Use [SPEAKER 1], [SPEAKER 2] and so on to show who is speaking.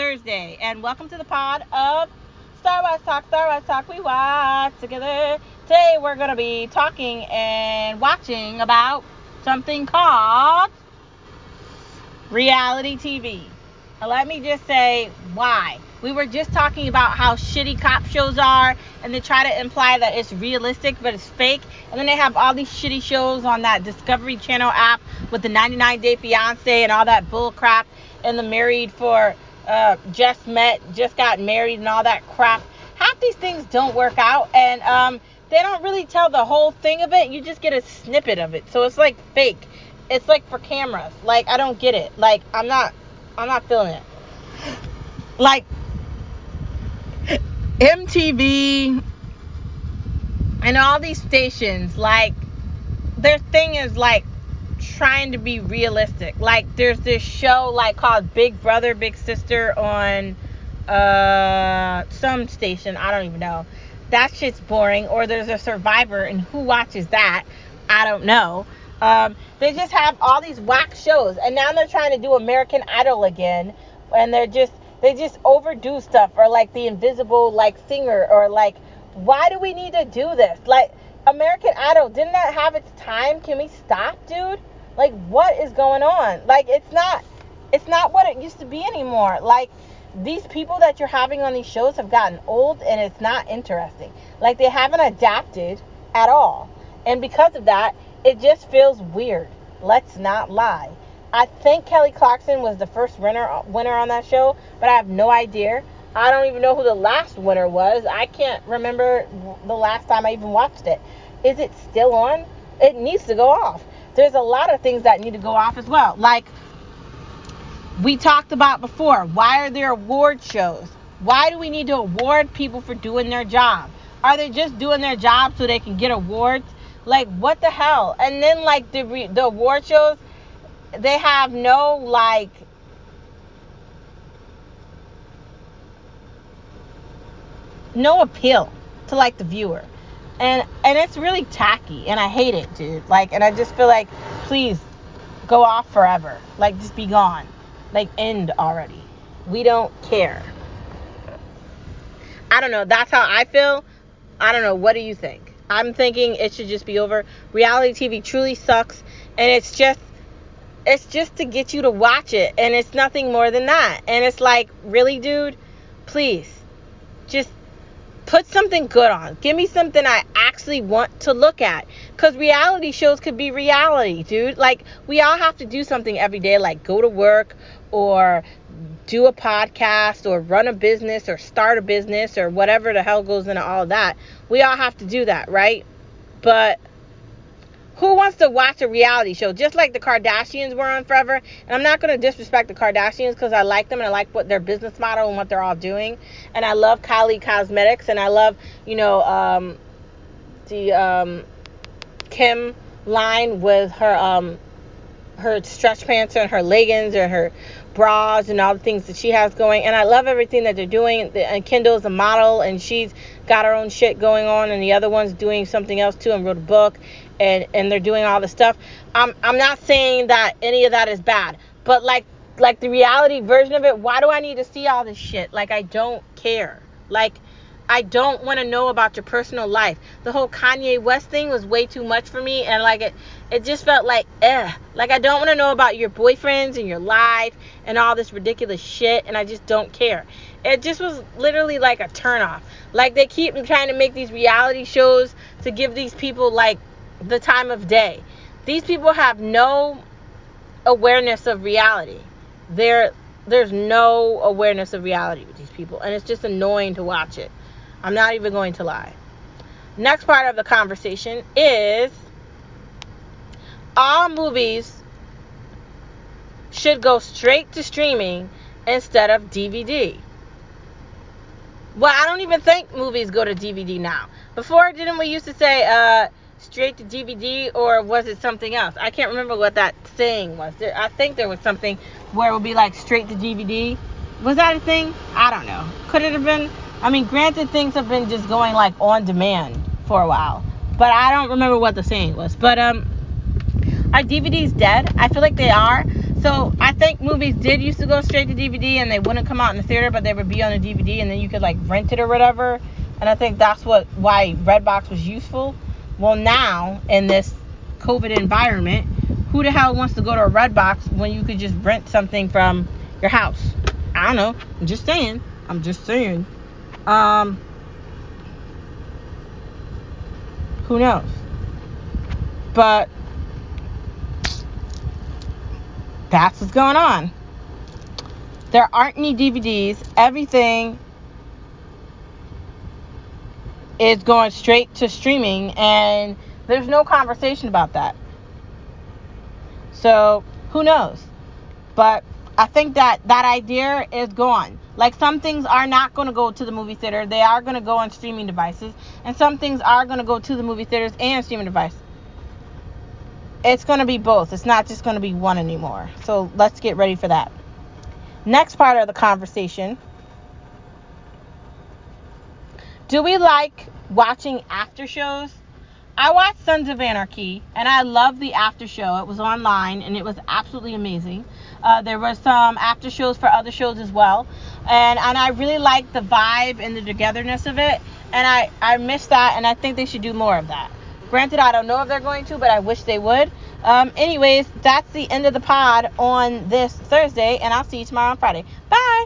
[SPEAKER 1] Thursday, and welcome to the pod of Star Wars Talk. Star Wars Talk, we watch together. Today we're gonna be talking and watching about something called reality TV. Now, let me just say why. We were just talking about how shitty cop shows are, and they try to imply that it's realistic, but it's fake. And then they have all these shitty shows on that Discovery Channel app with the 99 Day Fiance and all that bull crap, and the Married for uh, Just Met, Just Got Married, and all that crap. Half these things don't work out, and um, they don't really tell the whole thing of it. You just get a snippet of it, so it's like fake. It's like for cameras. Like I don't get it. Like I'm not, I'm not feeling it. Like MTV and all these stations, like their thing is like trying to be realistic. Like there's this show like called Big Brother Big Sister on uh some station, I don't even know. That shit's boring. Or there's a Survivor, and who watches that? I don't know. Um, they just have all these whack shows, and now they're trying to do American Idol again, and they're just they just overdo stuff, or like the Invisible like singer, or like why do we need to do this? Like American Idol, didn't that have its time? Can we stop, dude? Like what is going on? Like it's not it's not what it used to be anymore. Like these people that you're having on these shows have gotten old and it's not interesting. Like they haven't adapted at all. And because of that, it just feels weird. Let's not lie. I think Kelly Clarkson was the first winner winner on that show, but I have no idea. I don't even know who the last winner was. I can't remember the last time I even watched it. Is it still on? It needs to go off. There's a lot of things that need to go off as well. Like we talked about before, why are there award shows? Why do we need to award people for doing their job? Are they just doing their job so they can get awards? Like what the hell? And then like the the award shows, they have no like no appeal to like the viewer. And and it's really tacky and I hate it, dude. Like and I just feel like please go off forever. Like just be gone. Like end already. We don't care. I don't know. That's how I feel. I don't know. What do you think? I'm thinking it should just be over. Reality TV truly sucks and it's just it's just to get you to watch it and it's nothing more than that. And it's like, really dude, please just put something good on. Give me something I actually want to look at. Because reality shows could be reality, dude. Like, we all have to do something every day, like go to work or do a podcast or run a business or start a business or whatever the hell goes into all that. We all have to do that, right? But who wants to watch a reality show just like the Kardashians were on forever? And I'm not going to disrespect the Kardashians because I like them and I like what their business model and what they're all doing. And I love Kylie Cosmetics and I love, you know, um, the um, Kim line with her um, her stretch pants and her leggings and her bras and all the things that she has going. And I love everything that they're doing. And Kendall's a model and she's got her own shit going on, and the other one's doing something else too and wrote a book and and they're doing all this stuff. I'm I'm not saying that any of that is bad, but like like the reality version of it, why do I need to see all this shit? Like I don't care. Like I don't want to know about your personal life. The whole Kanye West thing was way too much for me and like it it just felt like eh. Like I don't want to know about your boyfriends and your life and all this ridiculous shit and I just don't care. It just was literally like a turnoff. Like they keep trying to make these reality shows to give these people like the time of day. These people have no awareness of reality. There there's no awareness of reality with these people and it's just annoying to watch it. I'm not even going to lie. Next part of the conversation is all movies should go straight to streaming instead of DVD. Well, I don't even think movies go to DVD now. Before, didn't we used to say uh, straight to DVD or was it something else? I can't remember what that saying was. There, I think there was something where it would be like straight to DVD. Was that a thing? I don't know. Could it have been? I mean, granted, things have been just going like on demand for a while, but I don't remember what the saying was. But um, are DVDs dead? I feel like they are. So I think movies did used to go straight to DVD and they wouldn't come out in the theater, but they would be on a DVD and then you could like rent it or whatever. And I think that's what why Redbox was useful. Well, now in this COVID environment, who the hell wants to go to a Redbox when you could just rent something from your house? I don't know. I'm just saying. I'm just saying. Um, who knows? But that's what's going on. There aren't any DVDs. Everything is going straight to streaming, and there's no conversation about that. So, who knows? But I think that that idea is gone. Like some things are not going to go to the movie theater, they are going to go on streaming devices, and some things are going to go to the movie theaters and streaming device. It's going to be both. It's not just going to be one anymore. So let's get ready for that. Next part of the conversation. Do we like watching after shows? I watched Sons of Anarchy and I loved the after show. It was online and it was absolutely amazing. Uh, there were some after shows for other shows as well, and and I really liked the vibe and the togetherness of it. And I I miss that, and I think they should do more of that. Granted, I don't know if they're going to, but I wish they would. Um, anyways, that's the end of the pod on this Thursday, and I'll see you tomorrow on Friday. Bye.